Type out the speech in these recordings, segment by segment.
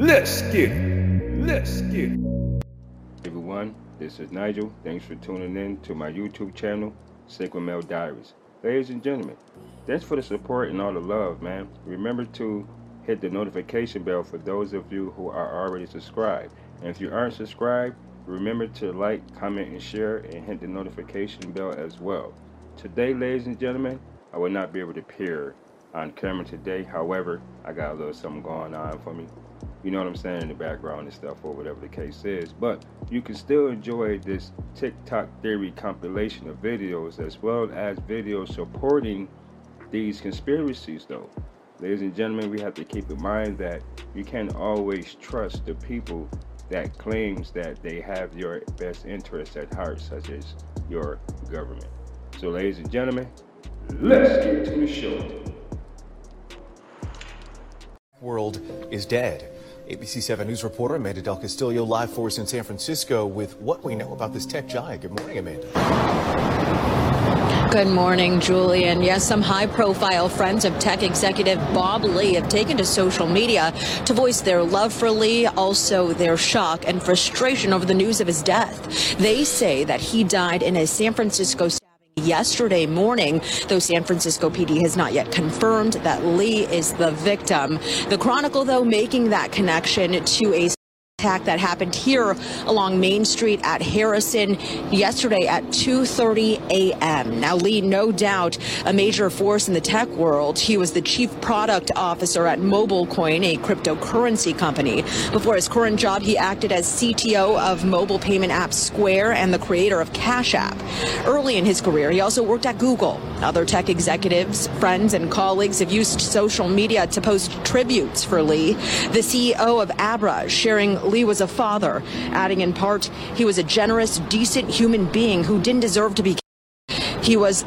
Let's get it. Let's get it. everyone. This is Nigel. Thanks for tuning in to my YouTube channel, Sacred Male Diaries. Ladies and gentlemen, thanks for the support and all the love, man. Remember to hit the notification bell for those of you who are already subscribed. And if you aren't subscribed, remember to like, comment, and share, and hit the notification bell as well. Today, ladies and gentlemen, I will not be able to appear on camera today. However, I got a little something going on for me. You know what I'm saying in the background and stuff, or whatever the case is. But you can still enjoy this TikTok theory compilation of videos as well as videos supporting these conspiracies, though. Ladies and gentlemen, we have to keep in mind that you can't always trust the people that claims that they have your best interests at heart, such as your government. So, ladies and gentlemen, let's get to the show. World is dead. ABC 7 News reporter Amanda Del Castillo live for us in San Francisco with what we know about this tech giant. Good morning, Amanda. Good morning, Julian. Yes, some high profile friends of tech executive Bob Lee have taken to social media to voice their love for Lee, also their shock and frustration over the news of his death. They say that he died in a San Francisco yesterday morning, though San Francisco PD has not yet confirmed that Lee is the victim. The Chronicle, though, making that connection to a attack that happened here along Main Street at Harrison yesterday at 2:30 a.m. Now Lee no doubt a major force in the tech world. He was the chief product officer at MobileCoin, a cryptocurrency company. Before his current job, he acted as CTO of mobile payment app Square and the creator of Cash App. Early in his career, he also worked at Google. Other tech executives, friends and colleagues have used social media to post tributes for Lee. The CEO of Abra sharing Lee was a father, adding in part, he was a generous, decent human being who didn't deserve to be. He was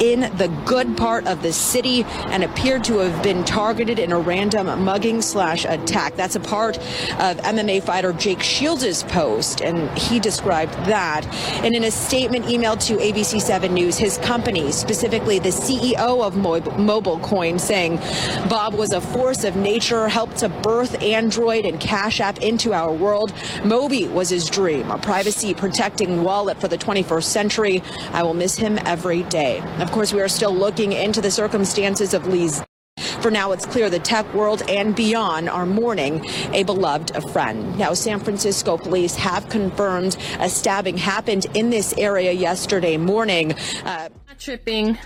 in the good part of the city and appeared to have been targeted in a random mugging slash attack. That's a part of MMA fighter Jake Shields' post, and he described that. And in a statement emailed to ABC 7 News, his company, specifically the CEO of Mo- MobileCoin, saying Bob was a force of nature, helped to birth Android and Cash App into our world. Moby was his dream, a privacy protecting wallet for the 21st century. I will miss him every day. Of course, we are still looking into the circumstances of Lee's. For now, it's clear the tech world and beyond are mourning a beloved friend. Now, San Francisco police have confirmed a stabbing happened in this area yesterday morning. Uh, tripping.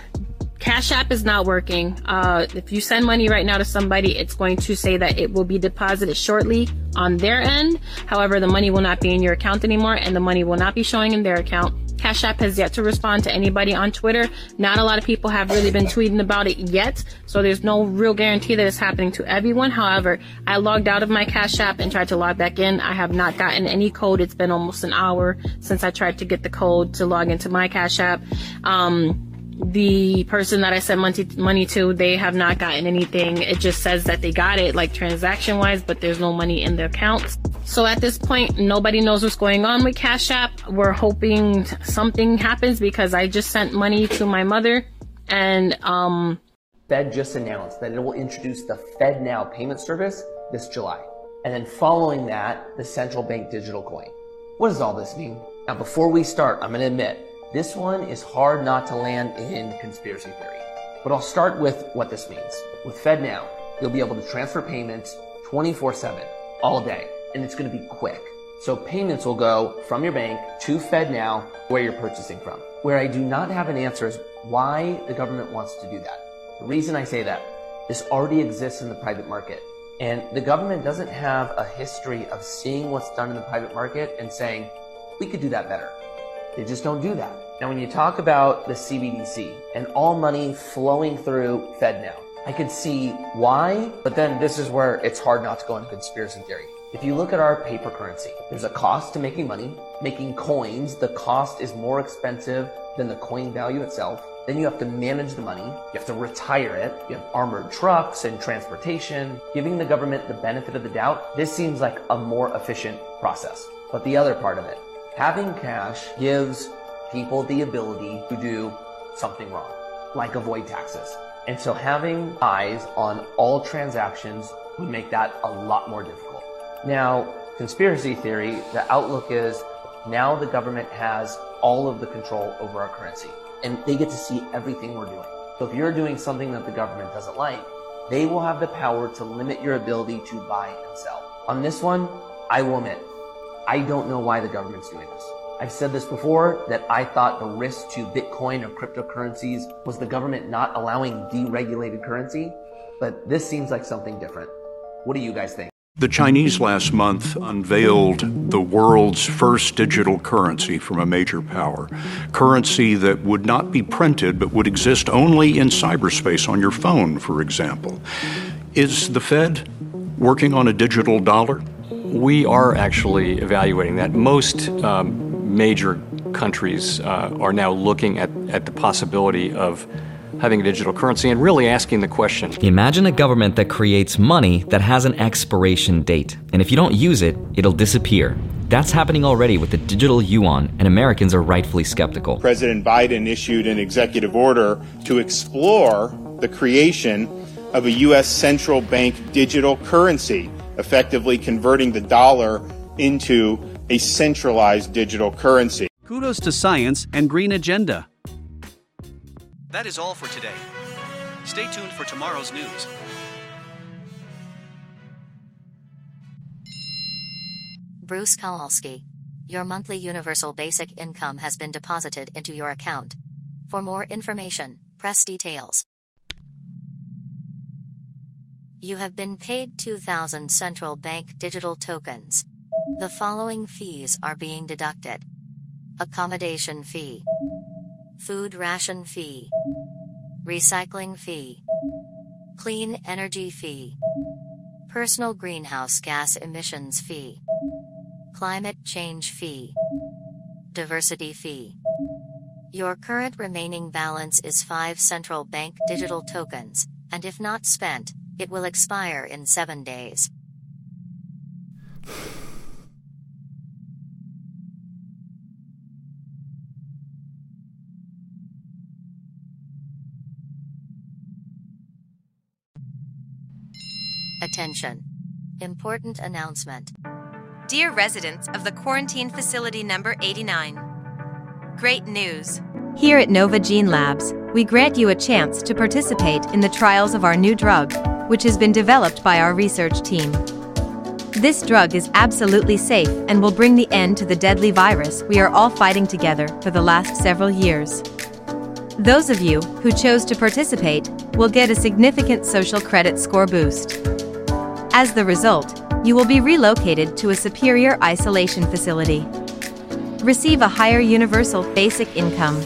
Cash App is not working. Uh, if you send money right now to somebody, it's going to say that it will be deposited shortly on their end. However, the money will not be in your account anymore and the money will not be showing in their account. Cash App has yet to respond to anybody on Twitter. Not a lot of people have really been tweeting about it yet, so there's no real guarantee that it's happening to everyone. However, I logged out of my Cash App and tried to log back in. I have not gotten any code. It's been almost an hour since I tried to get the code to log into my Cash App. Um, the person that I sent money money to, they have not gotten anything. It just says that they got it, like transaction wise, but there's no money in their accounts. So at this point, nobody knows what's going on with Cash App. We're hoping something happens because I just sent money to my mother, and um, Fed just announced that it will introduce the FedNow payment service this July. And then following that, the central bank digital coin. What does all this mean? Now, before we start, I'm going to admit this one is hard not to land in conspiracy theory. But I'll start with what this means. With FedNow, you'll be able to transfer payments 24 7, all day, and it's going to be quick. So payments will go from your bank to FedNow where you're purchasing from. Where I do not have an answer is why the government wants to do that. The reason I say that, this already exists in the private market. And the government doesn't have a history of seeing what's done in the private market and saying, we could do that better. They just don't do that. Now, when you talk about the CBDC and all money flowing through FedNow, I could see why, but then this is where it's hard not to go into conspiracy theory. If you look at our paper currency, there's a cost to making money. Making coins, the cost is more expensive than the coin value itself. Then you have to manage the money. You have to retire it. You have armored trucks and transportation. Giving the government the benefit of the doubt, this seems like a more efficient process. But the other part of it, having cash gives people the ability to do something wrong, like avoid taxes. And so having eyes on all transactions would make that a lot more difficult. Now, conspiracy theory, the outlook is now the government has all of the control over our currency and they get to see everything we're doing. So if you're doing something that the government doesn't like, they will have the power to limit your ability to buy and sell. On this one, I will admit, I don't know why the government's doing this. I've said this before that I thought the risk to Bitcoin or cryptocurrencies was the government not allowing deregulated currency, but this seems like something different. What do you guys think? The Chinese last month unveiled the world's first digital currency from a major power. Currency that would not be printed but would exist only in cyberspace on your phone, for example. Is the Fed working on a digital dollar? We are actually evaluating that. Most um, major countries uh, are now looking at, at the possibility of having a digital currency and really asking the question Imagine a government that creates money that has an expiration date, and if you don't use it, it'll disappear. That's happening already with the digital yuan, and Americans are rightfully skeptical. President Biden issued an executive order to explore the creation of a U.S. central bank digital currency, effectively converting the dollar into a centralized digital currency. Kudos to science and Green Agenda. That is all for today. Stay tuned for tomorrow's news. Bruce Kowalski. Your monthly universal basic income has been deposited into your account. For more information, press details. You have been paid 2,000 central bank digital tokens. The following fees are being deducted. Accommodation fee, food ration fee, recycling fee, clean energy fee, personal greenhouse gas emissions fee, climate change fee, diversity fee. Your current remaining balance is 5 central bank digital tokens, and if not spent, it will expire in 7 days. Attention. Important announcement. Dear residents of the quarantine facility number 89, great news. Here at Nova Gene Labs, we grant you a chance to participate in the trials of our new drug, which has been developed by our research team. This drug is absolutely safe and will bring the end to the deadly virus we are all fighting together for the last several years. Those of you who chose to participate will get a significant social credit score boost. As the result, you will be relocated to a superior isolation facility. Receive a higher universal basic income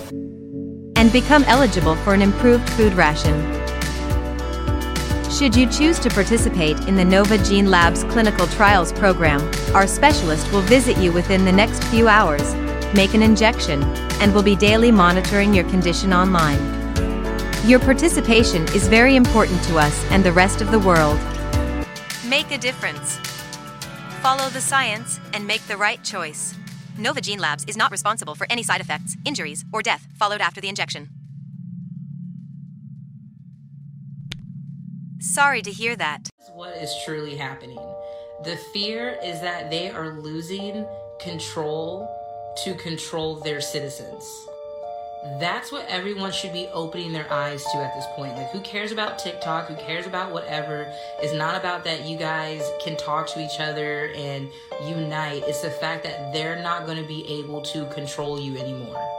and become eligible for an improved food ration. Should you choose to participate in the Nova Gene Labs clinical trials program, our specialist will visit you within the next few hours, make an injection, and will be daily monitoring your condition online. Your participation is very important to us and the rest of the world. Make a difference. Follow the science and make the right choice. Nova Gene Labs is not responsible for any side effects, injuries, or death followed after the injection. Sorry to hear that. What is truly happening? The fear is that they are losing control to control their citizens that's what everyone should be opening their eyes to at this point. Like, who cares about TikTok? Who cares about whatever? It's not about that you guys can talk to each other and unite. It's the fact that they're not going to be able to control you anymore.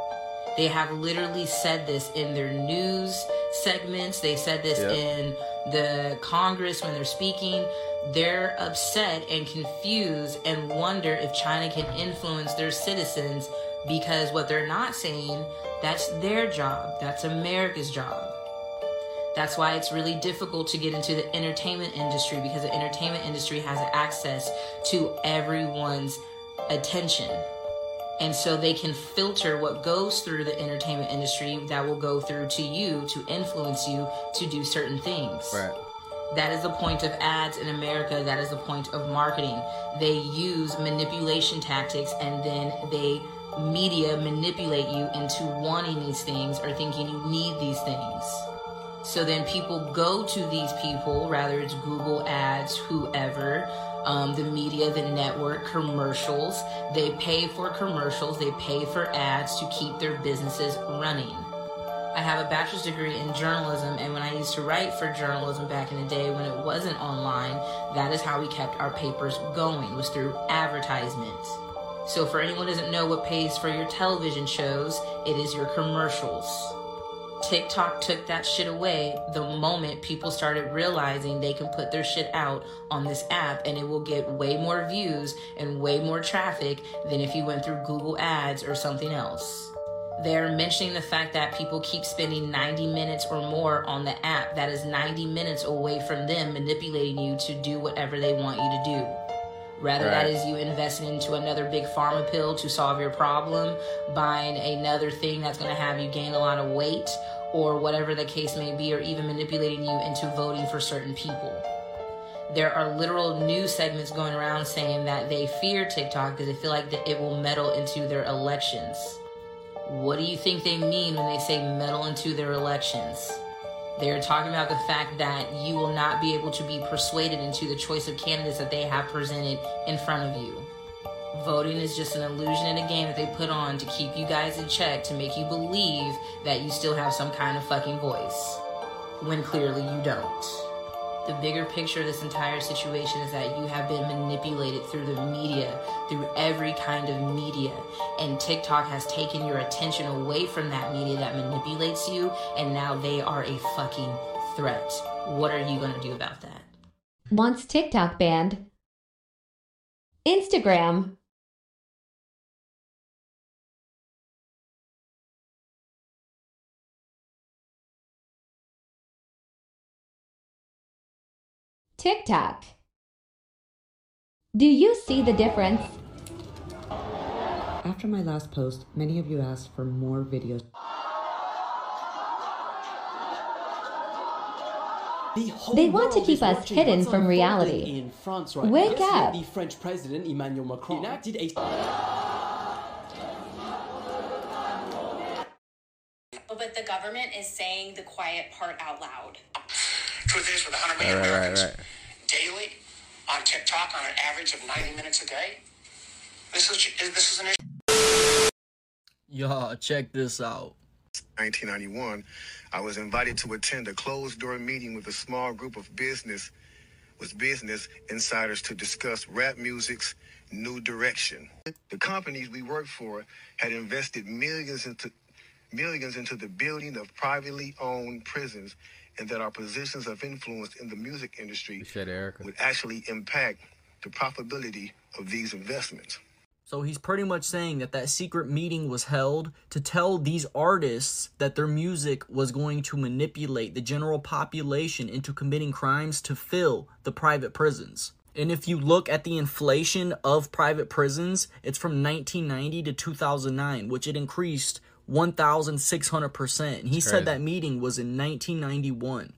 They have literally said this in their news segments, they said this yep. in the Congress when they're speaking. They're upset and confused and wonder if China can influence their citizens because what they're not saying that's their job that's america's job that's why it's really difficult to get into the entertainment industry because the entertainment industry has access to everyone's attention and so they can filter what goes through the entertainment industry that will go through to you to influence you to do certain things right that is the point of ads in America. That is the point of marketing. They use manipulation tactics and then they media manipulate you into wanting these things or thinking you need these things. So then people go to these people, rather it's Google ads, whoever, um, the media, the network, commercials. They pay for commercials, they pay for ads to keep their businesses running. I have a bachelor's degree in journalism, and when I used to write for journalism back in the day when it wasn't online, that is how we kept our papers going, was through advertisements. So for anyone who doesn't know what pays for your television shows, it is your commercials. TikTok took that shit away the moment people started realizing they can put their shit out on this app and it will get way more views and way more traffic than if you went through Google Ads or something else. They're mentioning the fact that people keep spending 90 minutes or more on the app. That is 90 minutes away from them manipulating you to do whatever they want you to do. Rather, that Right. is you investing into another big pharma pill to solve your problem, buying another thing that's going to have you gain a lot of weight, or whatever the case may be, or even manipulating you into voting for certain people. There are literal news segments going around saying that they fear TikTok because they feel like that it will meddle into their elections. What do you think they mean when they say meddle into their elections? They're talking about the fact that you will not be able to be persuaded into the choice of candidates that they have presented in front of you. Voting is just an illusion and a game that they put on to keep you guys in check to make you believe that you still have some kind of fucking voice when clearly you don't. The bigger picture of this entire situation is that you have been manipulated through the media, through every kind of media. And TikTok has taken your attention away from that media that manipulates you, and now they are a fucking threat. What are you gonna do about that? Wants TikTok banned. Instagram. TikTok. Do you see the difference? After my last post, many of you asked for more videos. They want to keep us hidden from reality. In France right Wake now, up. the French president Emmanuel Macron enacted a But the government is saying the quiet part out loud. Truth is, with 100 million Right, million right, right, Americans right. daily on TikTok on an average of 90 minutes a day, this is this is an issue. Y'all, check this out. 1991, I was invited to attend a closed-door meeting with a small group of business with business insiders to discuss rap music's new direction. The companies we worked for had invested millions into millions into the building of privately owned prisons and that our positions of influence in the music industry Shit, Erica. would actually impact the profitability of these investments. So he's pretty much saying that that secret meeting was held to tell these artists that their music was going to manipulate the general population into committing crimes to fill the private prisons. And if you look at the inflation of private prisons, it's from 1990 to 2009, which it increased 1,600%. And he It's said crazy. that meeting was in 1991.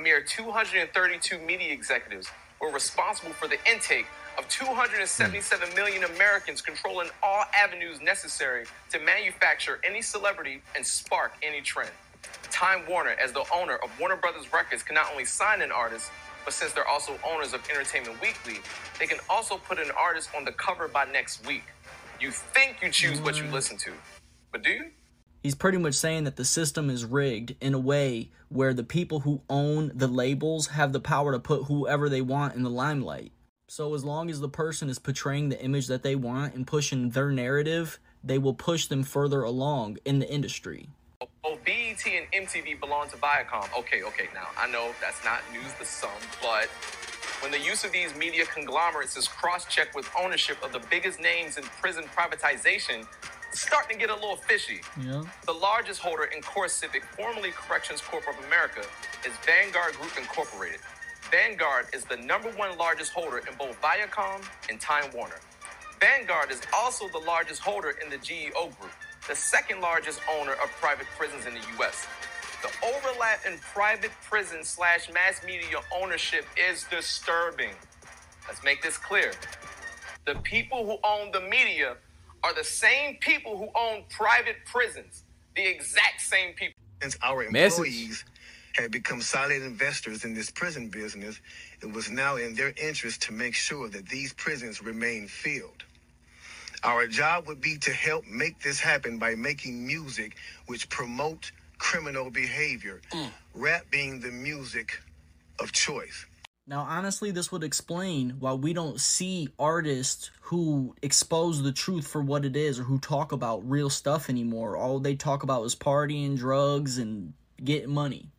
Mere 232 media executives were responsible for the intake of 277 million Americans, controlling all avenues necessary to manufacture any celebrity and spark any trend. Time Warner, as the owner of Warner Brothers Records, can not only sign an artist, but since they're also owners of Entertainment Weekly, they can also put an artist on the cover by next week. You think you choose what you mm. listen to, but do you? He's pretty much saying that the system is rigged in a way where the people who own the labels have the power to put whoever they want in the limelight. So as long as the person is portraying the image that they want and pushing their narrative, they will push them further along in the industry. Both BET and MTV belong to Viacom. Okay, okay, now I know that's not news to some, but when the use of these media conglomerates is cross-checked with ownership of the biggest names in prison privatization, starting to get a little fishy. Yeah. The largest holder in Core Civic, formerly Corrections Corp of America, is Vanguard Group Incorporated. Vanguard is the number one largest holder in both Viacom and Time Warner. Vanguard is also the largest holder in the GEO Group, the second largest owner of private prisons in the U.S. The overlap in private prison slash mass media ownership is disturbing. Let's make this clear. The people who own the media are the same people who own private prisons, the exact same people. Since our Message. employees had become solid investors in this prison business, it was now in their interest to make sure that these prisons remain filled. Our job would be to help make this happen by making music which promote criminal behavior, mm. rap being the music of choice. Now, honestly, this would explain why we don't see artists who expose the truth for what it is or who talk about real stuff anymore. All they talk about is partying, drugs, and getting money.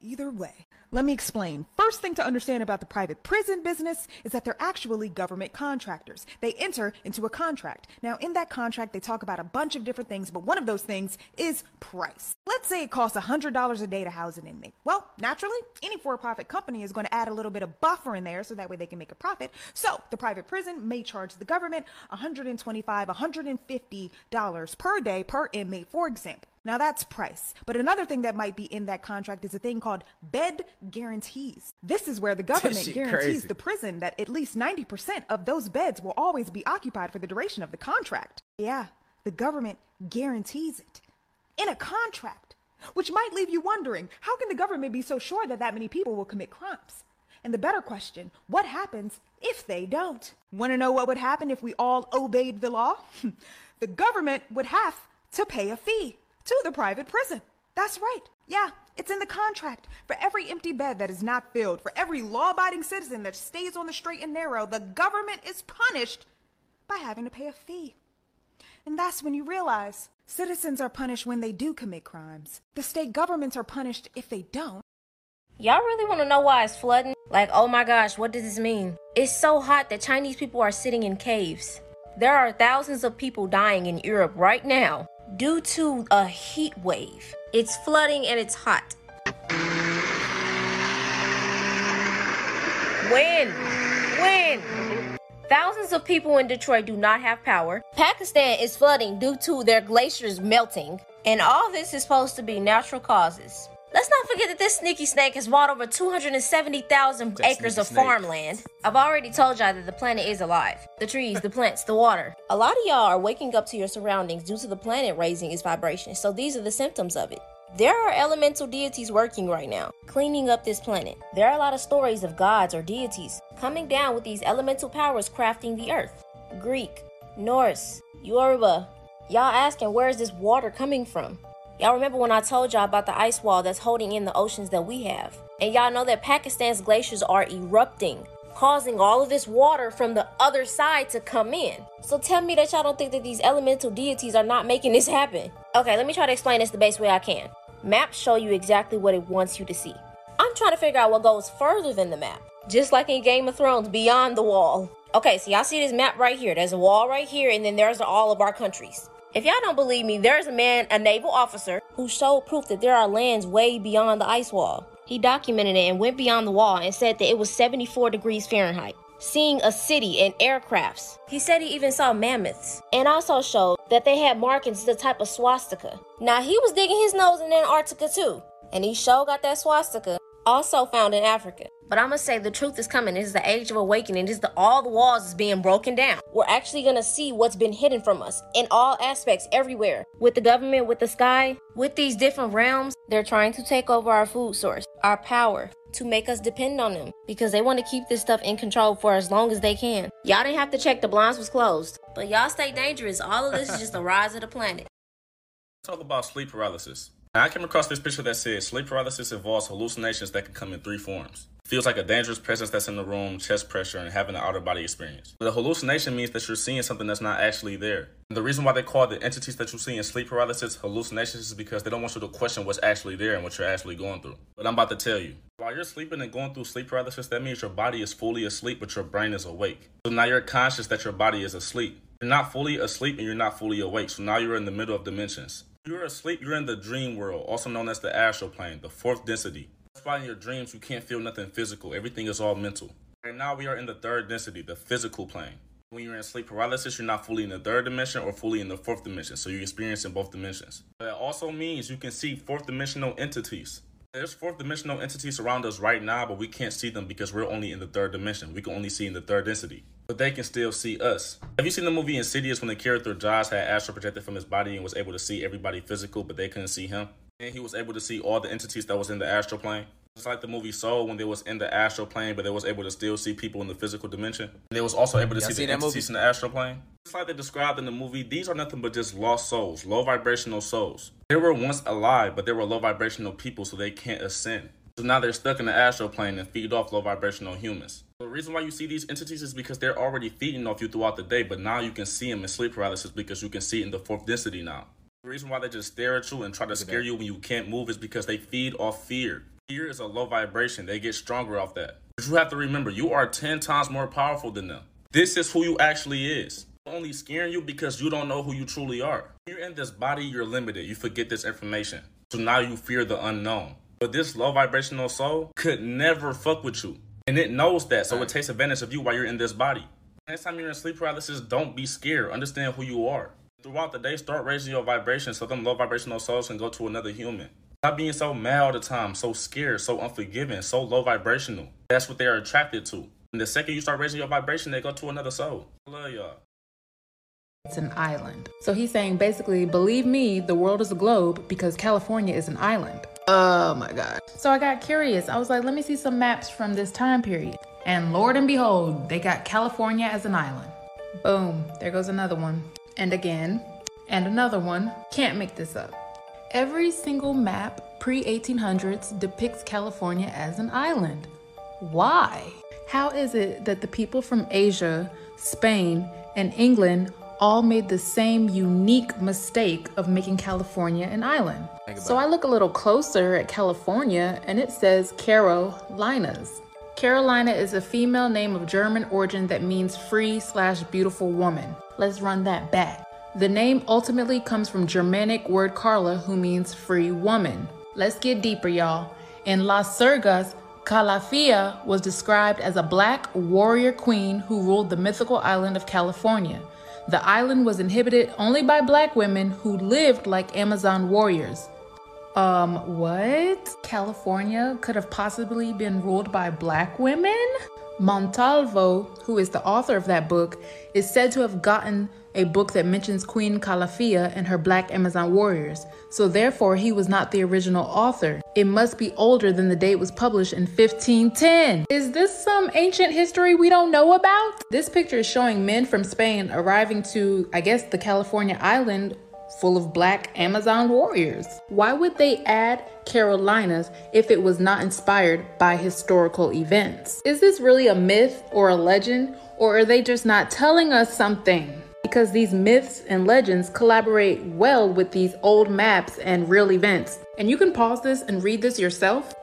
Either way, let me explain. First thing to understand about the private prison business is that they're actually government contractors. They enter into a contract. Now, in that contract, they talk about a bunch of different things, but one of those things is price. Let's say it costs $100 a day to house an inmate. Well, naturally, any for profit company is going to add a little bit of buffer in there so that way they can make a profit. So, the private prison may charge the government $125, $150 per day per inmate, for example. Now that's price. But another thing that might be in that contract is a thing called bed guarantees. This is where the government guarantees crazy. the prison that at least 90% of those beds will always be occupied for the duration of the contract. Yeah, the government guarantees it in a contract, which might leave you wondering how can the government be so sure that that many people will commit crimes? And the better question, what happens if they don't? Want to know what would happen if we all obeyed the law? the government would have to pay a fee to the private prison. That's right. Yeah, it's in the contract. For every empty bed that is not filled, for every law abiding citizen that stays on the straight and narrow, the government is punished by having to pay a fee. And that's when you realize citizens are punished when they do commit crimes. The state governments are punished if they don't. Y'all really want to know why it's flooding? Like, oh my gosh, what does this mean? It's so hot that Chinese people are sitting in caves. There are thousands of people dying in Europe right now due to a heat wave. It's flooding and it's hot. When? When? Thousands of people in Detroit do not have power. Pakistan is flooding due to their glaciers melting. And all this is supposed to be natural causes. Let's not forget that this sneaky snake has bought over 270,000 acres of snake. farmland. I've already told y'all that the planet is alive. The trees, the plants, the water. A lot of y'all are waking up to your surroundings due to the planet raising its vibration, so these are the symptoms of it. There are elemental deities working right now, cleaning up this planet. There are a lot of stories of gods or deities coming down with these elemental powers crafting the earth. Greek, Norse, Yoruba. Y'all asking where is this water coming from? Y'all remember when I told y'all about the ice wall that's holding in the oceans that we have? And y'all know that Pakistan's glaciers are erupting, causing all of this water from the other side to come in. So tell me that y'all don't think that these elemental deities are not making this happen. Okay, let me try to explain this the best way I can. Maps show you exactly what it wants you to see. I'm trying to figure out what goes further than the map. Just like in Game of Thrones, beyond the wall. Okay, so y'all see this map right here. There's a wall right here, and then there's all of our countries. If y'all don't believe me, there's a man, a naval officer, who showed proof that there are lands way beyond the ice wall. He documented it and went beyond the wall and said that it was 74 degrees Fahrenheit. Seeing a city and aircrafts. He said he even saw mammoths. And also showed that they had markings the type of swastika. Now he was digging his nose in Antarctica too. And he sure got that swastika. Also found in Africa. But I'm gonna say the truth is coming. It's the age of awakening. It's the all the walls is being broken down. We're actually gonna see what's been hidden from us in all aspects, everywhere. With the government, with the sky, with these different realms, they're trying to take over our food source, our power, to make us depend on them because they want to keep this stuff in control for as long as they can. Y'all didn't have to check the blinds was closed, but y'all stay dangerous. All of this is just the rise of the planet. Talk about sleep paralysis. I came across this picture that says sleep paralysis involves hallucinations that can come in three forms. Feels like a dangerous presence that's in the room, chest pressure, and having an outer body experience. The hallucination means that you're seeing something that's not actually there. And the reason why they call the entities that you see in sleep paralysis hallucinations is because they don't want you to question what's actually there and what you're actually going through. But I'm about to tell you. While you're sleeping and going through sleep paralysis, that means your body is fully asleep, but your brain is awake. So now you're conscious that your body is asleep. You're not fully asleep and you're not fully awake. So now you're in the middle of dimensions. You're asleep, you're in the dream world, also known as the astral plane, the fourth density. That's why in your dreams you can't feel nothing physical. Everything is all mental. Right now we are in the third density, the physical plane. When you're in sleep paralysis, you're not fully in the third dimension or fully in the fourth dimension, so you're experiencing both dimensions. That also means you can see fourth dimensional entities. There's fourth dimensional entities around us right now, but we can't see them because we're only in the third dimension. We can only see in the third density. But they can still see us. Have you seen the movie Insidious when the character Josh had astral projected from his body and was able to see everybody physical, but they couldn't see him? And he was able to see all the entities that was in the astral plane. It's like the movie Soul when they was in the astral plane, but they was able to still see people in the physical dimension. And they was also able to Y'all see the that movie? entities in the astral plane. Just like they described in the movie, these are nothing but just lost souls, low vibrational souls. They were once alive, but they were low vibrational people, so they can't ascend. So now they're stuck in the astral plane and feed off low vibrational humans. The reason why you see these entities is because they're already feeding off you throughout the day, but now you can see them in sleep paralysis because you can see it in the fourth density now. The reason why they just stare at you and try to scare you when you can't move is because they feed off fear. Fear is a low vibration. They get stronger off that. But you have to remember, you are 10 times more powerful than them. This is who you actually is. Only scaring you because you don't know who you truly are. You're in this body, you're limited. You forget this information. So now you fear the unknown. But this low vibrational soul could never fuck with you. And it knows that, so it takes advantage of you while you're in this body. Next time you're in sleep paralysis, don't be scared. Understand who you are. Throughout the day, start raising your vibration so them low vibrational souls can go to another human. Stop being so mad all the time, so scared, so unforgiving, so low vibrational. That's what they're attracted to. And the second you start raising your vibration, they go to another soul. I love y'all. It's an island. So he's saying basically, believe me, the world is a globe because California is an island. Oh my God. So I got curious. I was like, let me see some maps from this time period. And Lord and behold, they got California as an island. Boom, there goes another one. And again, and another one. Can't make this up. Every single map pre 1800s depicts California as an island. Why? How is it that the people from Asia, Spain, and England all made the same unique mistake of making California an island? So I look a little closer at California and it says Carolinas. Carolina is a female name of German origin that means free slash beautiful woman. Let's run that back. The name ultimately comes from Germanic word Carla, who means free woman. Let's get deeper, y'all. In Las Sergas, Calafia was described as a black warrior queen who ruled the mythical island of California. The island was inhabited only by black women who lived like Amazon warriors. Um, what? California could have possibly been ruled by black women? Montalvo, who is the author of that book, is said to have gotten a book that mentions Queen Calafia and her black Amazon warriors, so therefore he was not the original author. It must be older than the date was published in 1510. Is this some ancient history we don't know about? This picture is showing men from Spain arriving to, I guess, the California island full of black Amazon warriors. Why would they add Carolinas if it was not inspired by historical events? Is this really a myth or a legend, or are they just not telling us something? Because these myths and legends collaborate well with these old maps and real events. And you can pause this and read this yourself.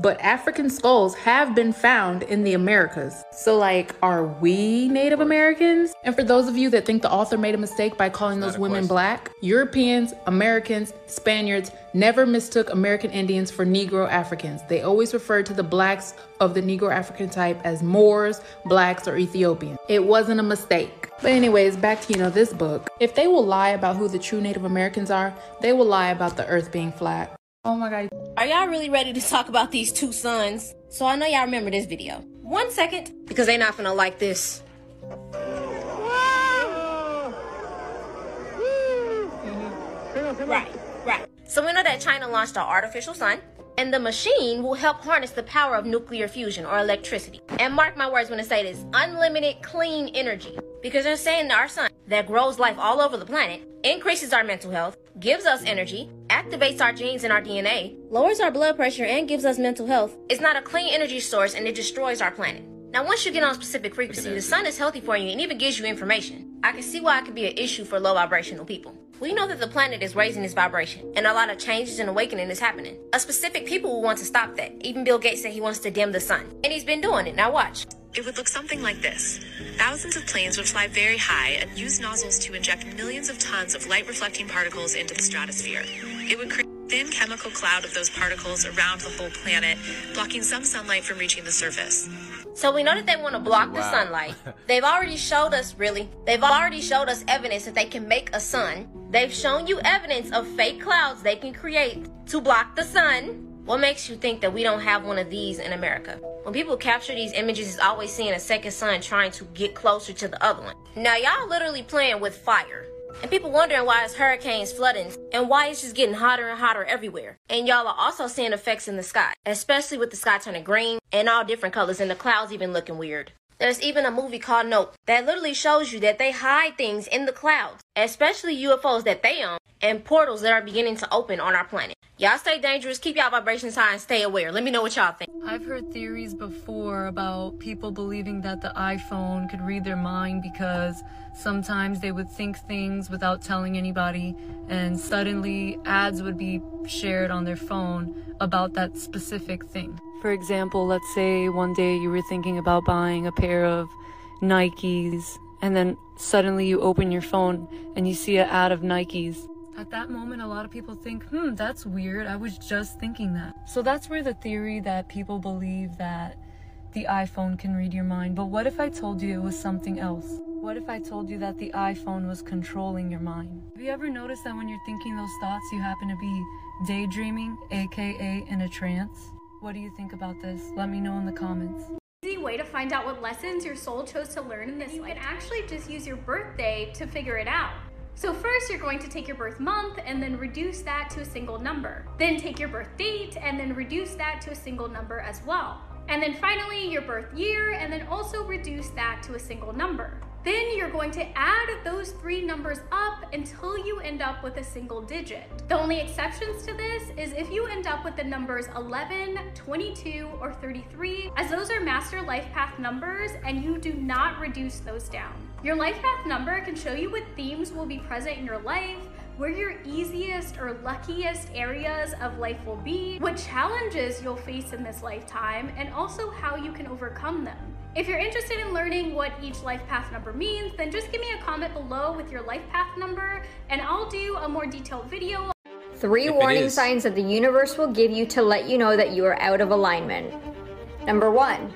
But African skulls have been found in the Americas. So, like, are we Native Americans? And for those of you that think the author made a mistake by calling those women black, Europeans, Americans, Spaniards never mistook American Indians for Negro Africans. They always referred to the blacks of the Negro African type as Moors, blacks, or Ethiopians. It wasn't a mistake. But anyways, back to you know this book. If they will lie about who the true Native Americans are, they will lie about the earth being flat. Oh my god. Are y'all really ready to talk about these two suns? So I know y'all remember this video. One second, because they not gonna like this. Right, right. So we know that China launched our artificial sun, and the machine will help harness the power of nuclear fusion or electricity. And mark my words when I say this unlimited clean energy. Because they're saying that our sun, that grows life all over the planet, increases our mental health, gives us energy, activates our genes and our DNA, lowers our blood pressure, and gives us mental health, It's not a clean energy source and it destroys our planet. Now, once you get on a specific frequency, the sun is healthy for you and even gives you information. I can see why it could be an issue for low vibrational people. We know that the planet is raising its vibration, and a lot of changes and awakening is happening. A specific people will want to stop that. Even Bill Gates said he wants to dim the sun, and he's been doing it. Now watch. It would look something like this. Thousands of planes would fly very high and use nozzles to inject millions of tons of light reflecting particles into the stratosphere. It would create a thin chemical cloud of those particles around the whole planet, blocking some sunlight from reaching the surface. So we know that they want to block the sunlight. They've already showed us, really, they've already showed us evidence that they can make a sun. They've shown you evidence of fake clouds they can create to block the sun. What makes you think that we don't have one of these in America? When people capture these images, it's always seeing a second sun trying to get closer to the other one. Now, y'all literally playing with fire. And people wondering why it's hurricanes, flooding, and why it's just getting hotter and hotter everywhere. And y'all are also seeing effects in the sky, especially with the sky turning green and all different colors and the clouds even looking weird. There's even a movie called Nope that literally shows you that they hide things in the clouds, especially UFOs that they own and portals that are beginning to open on our planet. Y'all stay dangerous, keep y'all vibrations high, and stay aware. Let me know what y'all think. I've heard theories before about people believing that the iPhone could read their mind because sometimes they would think things without telling anybody, and suddenly ads would be shared on their phone about that specific thing. For example, let's say one day you were thinking about buying a pair of Nikes, and then suddenly you open your phone and you see an ad of Nikes. At that moment, a lot of people think, hmm, that's weird. I was just thinking that. So that's where the theory that people believe that the iPhone can read your mind. But what if I told you it was something else? What if I told you that the iPhone was controlling your mind? Have you ever noticed that when you're thinking those thoughts, you happen to be daydreaming, aka in a trance? What do you think about this? Let me know in the comments. Easy way to find out what lessons your soul chose to learn in this life. You can actually just use your birthday to figure it out. So first you're going to take your birth month and then reduce that to a single number. Then take your birth date and then reduce that to a single number as well. And then finally your birth year and then also reduce that to a single number. Then you're going to add those three numbers up until you end up with a single digit. The only exceptions to this is if you end up with the numbers 11, 22, or 33, as those are master life path numbers and you do not reduce those down. Your life path number can show you what themes will be present in your life, where your easiest or luckiest areas of life will be, what challenges you'll face in this lifetime, and also how you can overcome them. If you're interested in learning what each life path number means, then just give me a comment below with your life path number and I'll do a more detailed video. Three warning signs that the universe will give you to let you know that you are out of alignment. Number one,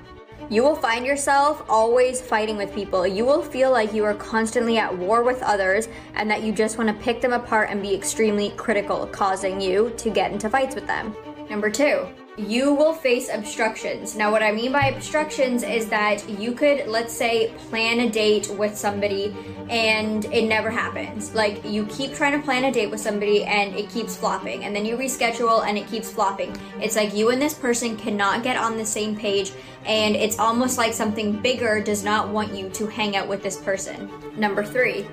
you will find yourself always fighting with people. You will feel like you are constantly at war with others and that you just want to pick them apart and be extremely critical, causing you to get into fights with them. Number two, you will face obstructions. Now, what I mean by obstructions is that you could, let's say, plan a date with somebody and it never happens. Like, you keep trying to plan a date with somebody and it keeps flopping, and then you reschedule and it keeps flopping. It's like you and this person cannot get on the same page, and it's almost like something bigger does not want you to hang out with this person. Number three,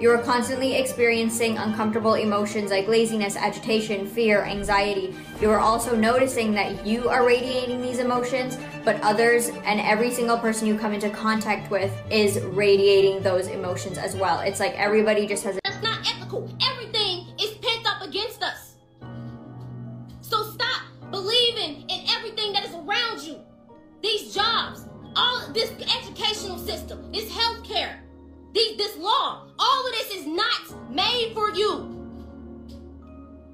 you are constantly experiencing uncomfortable emotions like laziness, agitation, fear, anxiety. You are also noticing that you are radiating these emotions, but others and every single person you come into contact with is radiating those emotions as well. It's like everybody just has. That's not ethical. Everything is pent up against us. So stop believing in everything that is around you. These jobs, all this educational system, this healthcare this law, all of this is not made for you.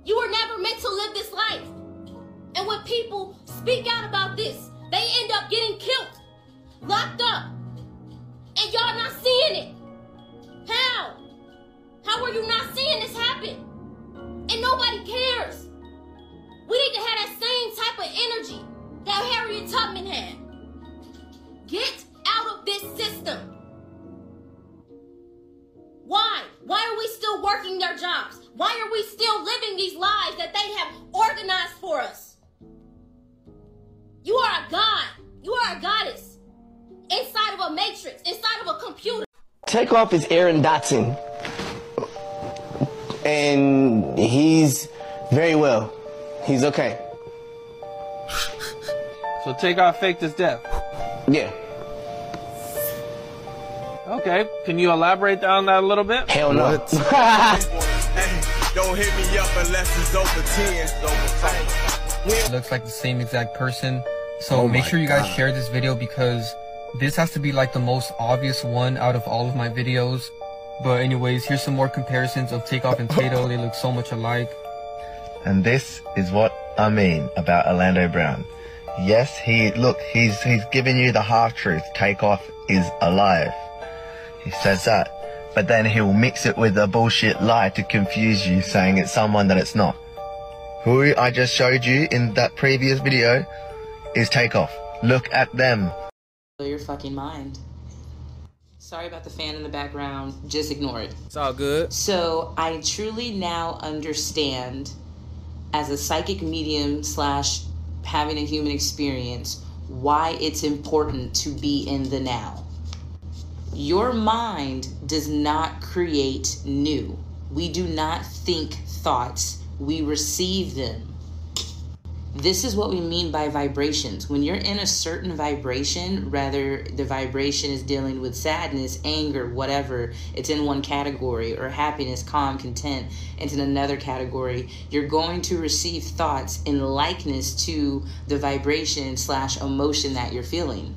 You were never meant to live this life. And when people speak out about this, they end up getting killed, locked up, and y'all not seeing it. How? How are you not seeing this happen? And nobody cares. We need to have that same type of energy that Harriet Tubman had. Get out of this system. Why? Why are we still working their jobs? Why are we still living these lives that they have organized for us? You are a god. You are a goddess. Inside of a matrix, inside of a computer. Takeoff is Aaron Dotson. And he's very well. He's okay. So Takeoff faked his death? Yeah. Okay, can you elaborate on that a little bit? Hell no. What? Don't hit me up unless it's over 10. Looks like the same exact person. So Oh make sure you guys God. share this video because this has to be like the most obvious one out of all of my videos. But anyways, here's some more comparisons of Takeoff and Tato. They look so much alike. And this is what I mean about Orlando Brown. Yes, he look, he's he's giving you the half truth. Takeoff is alive. He says that. But then he'll mix it with a bullshit lie to confuse you, saying it's someone that it's not. Who I just showed you in that previous video is Takeoff. Look at them. Blow your fucking mind. Sorry about the fan in the background. Just ignore it. It's all good. So I truly now understand as a psychic medium slash having a human experience why it's important to be in the now. Your mind does not create new. We do not think thoughts, we receive them. This is what we mean by vibrations. When you're in a certain vibration, rather the vibration is dealing with sadness, anger, whatever, it's in one category, or happiness, calm, content, it's in another category, you're going to receive thoughts in likeness to the vibration slash emotion that you're feeling.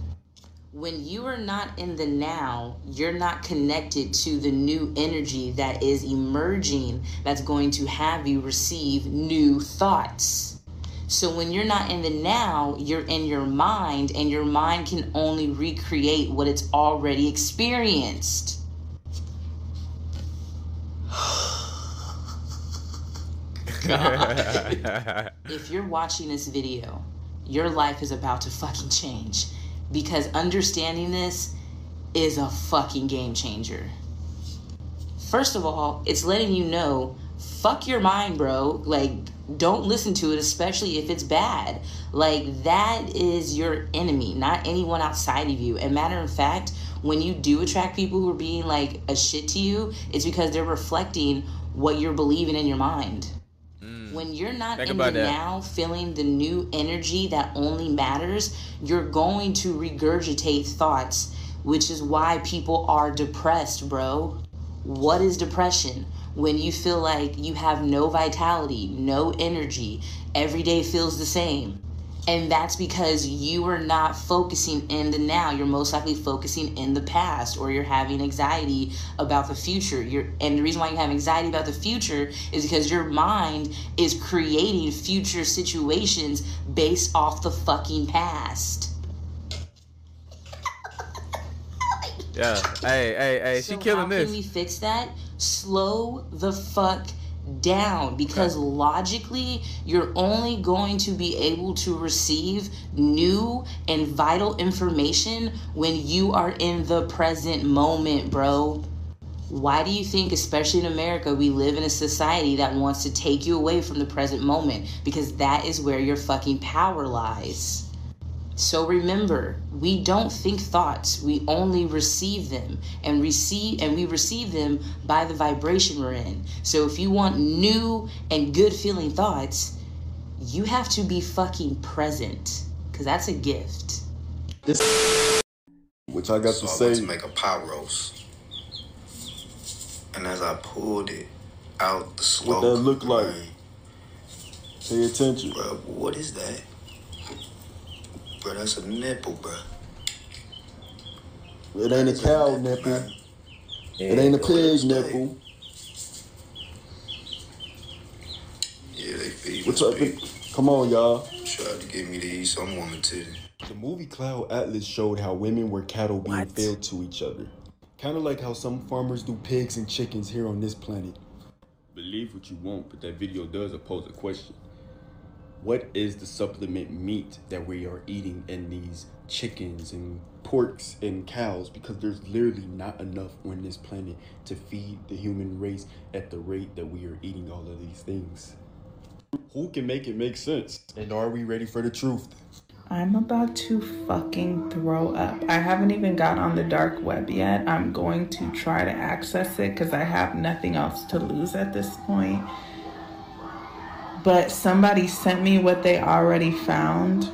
When you are not in the now, you're not connected to the new energy that is emerging that's going to have you receive new thoughts. So when you're not in the now, you're in your mind, and your mind can only recreate what it's already experienced. If you're watching this video, your life is about to fucking change because understanding this is a fucking game changer. First of all, it's letting you know fuck your mind, bro. Like, don't listen to it, especially if it's bad. Like, that is your enemy, not anyone outside of you. And matter of fact, when you do attract people who are being like a shit to you, it's because they're reflecting what you're believing in your mind. Mm. When you're not Think in the that. now feeling the new energy that only matters, you're going to regurgitate thoughts, which is why people are depressed, bro. What is depression? when you feel like you have no vitality, no energy, every day feels the same. And that's because you are not focusing in the now. You're most likely focusing in the past or you're having anxiety about the future. You're, and the reason why you have anxiety about the future is because your mind is creating future situations based off the fucking past. Yeah. Hey, hey, hey, so she killing how this. Can we fix that? slow the fuck down because okay. logically you're only going to be able to receive new and vital information when you are in the present moment, bro. Why do you think, especially in America, we live in a society that wants to take you away from the present moment? Because that is where your fucking power lies. So remember, we don't think thoughts, we only receive them and receive and we receive them by the vibration we're in. So if you want new and good feeling thoughts, you have to be fucking present cuz that's a gift. This which I got so to I say to make a pot roast. And as I pulled it out the smoke, what that look like? Pay attention. Bro, what is that? Bro. That's a nipple, bro. It ain't a cow nipple. It ain't a pig nipple. Yeah, they feed What's up? Come on, y'all. Tried to get me to eat some woman titty. The movie Cloud Atlas showed how women were cattle being What? fed to each other. Kind of like how some farmers do pigs and chickens here on this planet. Believe what you want, but that video does pose a question. What is the supplement meat that we are eating in these chickens and porks and cows? Because there's literally not enough on this planet to feed the human race at the rate that we are eating all of these things. Who can make it make sense? And are we ready for the truth? I'm about to fucking throw up. I haven't even got on the dark web yet. I'm going to try to access it because I have nothing else to lose at this point but somebody sent me what they already found.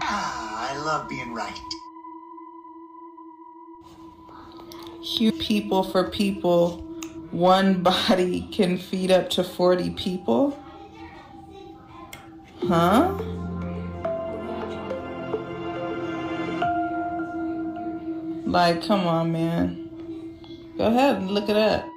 Ah, I love being right. Huge people for people, one body can feed up to 40 people? Huh? Like, come on, man. Go ahead and look it up.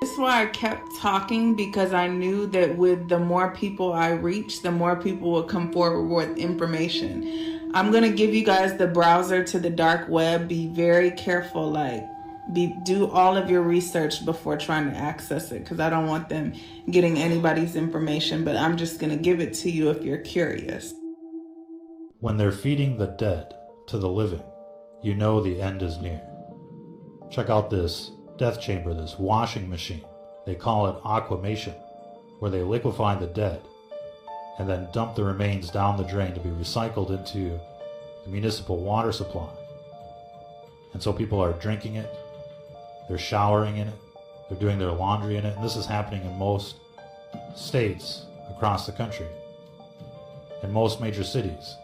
This is why I kept talking because I knew that with the more people I reach, the more people will come forward with information. I'm gonna give you guys the browser to the dark web. Be very careful, like be do all of your research before trying to access it because I don't want them getting anybody's information, but I'm just gonna give it to you if you're curious. When they're feeding the dead to the living, you know the end is near. Check out this death chamber, this washing machine. They call it aquamation, where they liquefy the dead and then dump the remains down the drain to be recycled into the municipal water supply. And so people are drinking it, they're showering in it, they're doing their laundry in it, and this is happening in most states across the country. In most major cities,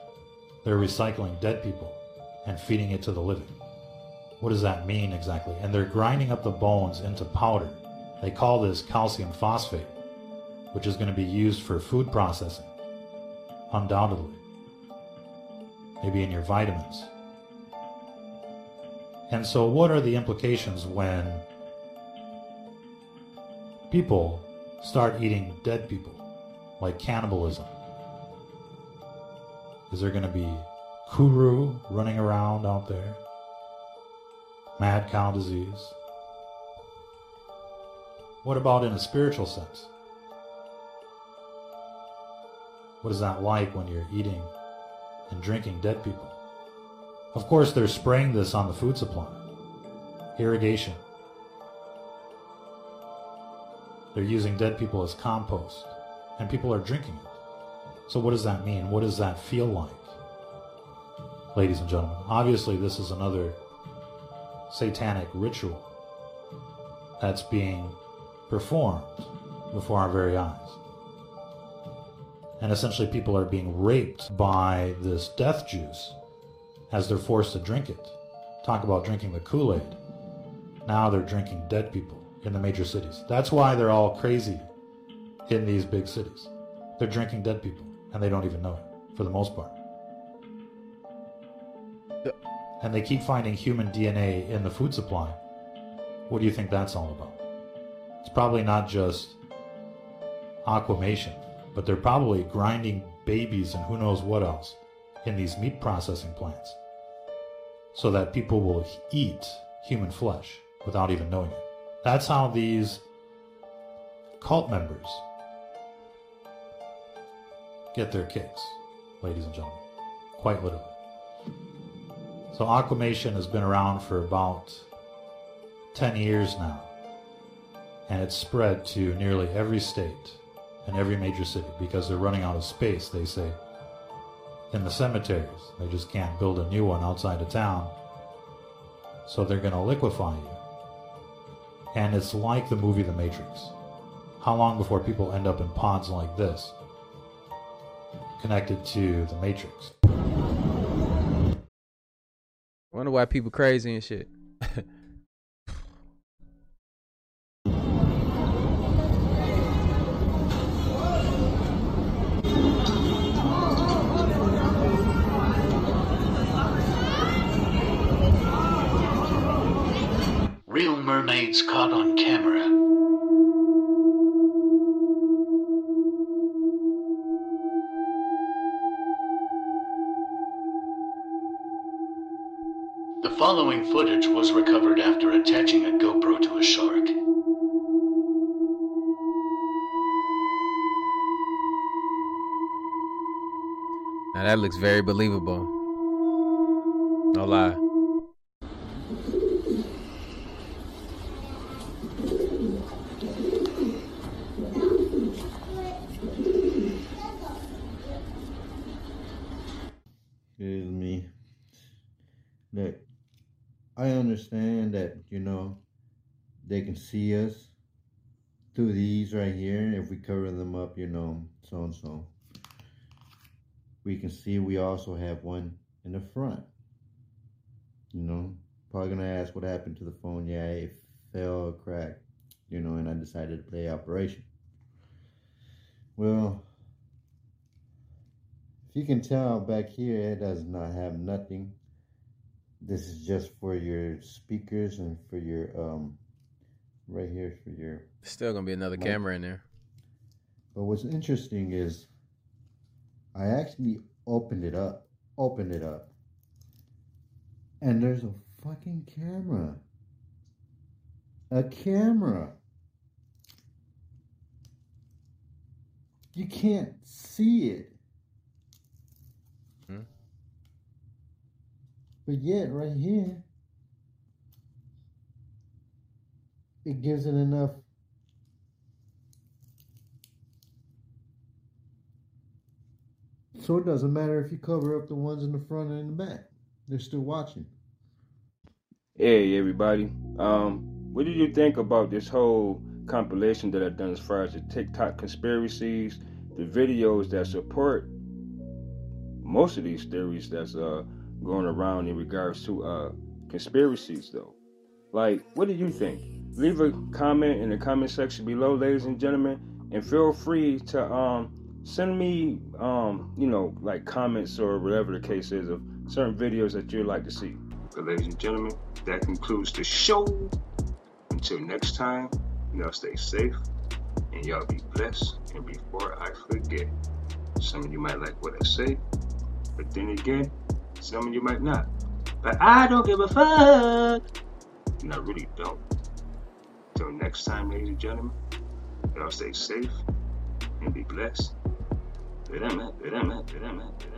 they're recycling dead people and feeding it to the living. What does that mean exactly? And they're grinding up the bones into powder. They call this calcium phosphate, which is going to be used for food processing, undoubtedly. Maybe in your vitamins. And so, what are the implications when people start eating dead people, like cannibalism? Is there going to be kuru running around out there? Mad cow disease? What about in a spiritual sense? What is that like when you're eating and drinking dead people? Of course, they're spraying this on the food supply. Irrigation. They're using dead people as compost, and people are drinking it. So, what does that mean? What does that feel like? Ladies and gentlemen, obviously, this is another satanic ritual that's being performed before our very eyes. And essentially, people are being raped by this death juice as they're forced to drink it. Talk about drinking the Kool Aid. Now they're drinking dead people in the major cities. That's why they're all crazy in these big cities. They're drinking dead people, and they don't even know it, for the most part. And they keep finding human DNA in the food supply. What do you think that's all about? It's probably not just aquamation, but they're probably grinding babies and who knows what else in these meat processing plants so that people will eat human flesh without even knowing it. That's how these cult members get their kicks, ladies and gentlemen. Quite literally. So aquamation has been around for about 10 years now. And it's spread to nearly every state and every major city because they're running out of space, they say, in the cemeteries. They just can't build a new one outside of town. So they're going to liquefy you. And it's like the movie The Matrix. How long before people end up in pods like this, connected to the Matrix? Wonder why people crazy and shit. Real mermaids caught on camera. Following footage was recovered after attaching a GoPro to a shark. Now that looks very believable. No lie. Excuse me. Look, I understand that, you know, they can see us through these right here. If we cover them up, you know, so and so. We can see we also have one in the front. You know, probably gonna ask what happened to the phone. Yeah, it fell, cracked, you know, and I decided to play Operation. Well, if you can tell back here, it does not have nothing. This is just for your speakers and for your, um, right here for your. Still gonna be another mic. camera in there. But what's interesting is I actually opened it up, opened it up, and there's a fucking camera. A camera. You can't see it. But yet, right here, it gives it enough So it doesn't matter if you cover up the ones in the front and in the back. They're still watching. Hey everybody. Um, what did you think about this whole compilation that I've done as far as the TikTok conspiracies, the videos that support most of these theories that's uh going around in regards to uh conspiracies though? Like, what do you think? Leave a comment in the comment section below, ladies and gentlemen, and feel free to um send me um you know like comments or whatever the case is of certain videos that you'd like to see but ladies and gentlemen that concludes the show until next time y'all stay safe and y'all be blessed and before i forget some of you might like what i say but then again some of you might not but i don't give a fuck. And i really don't. Until next time ladies and gentlemen y'all stay safe and be blessed. Veramente, veramente, veramente.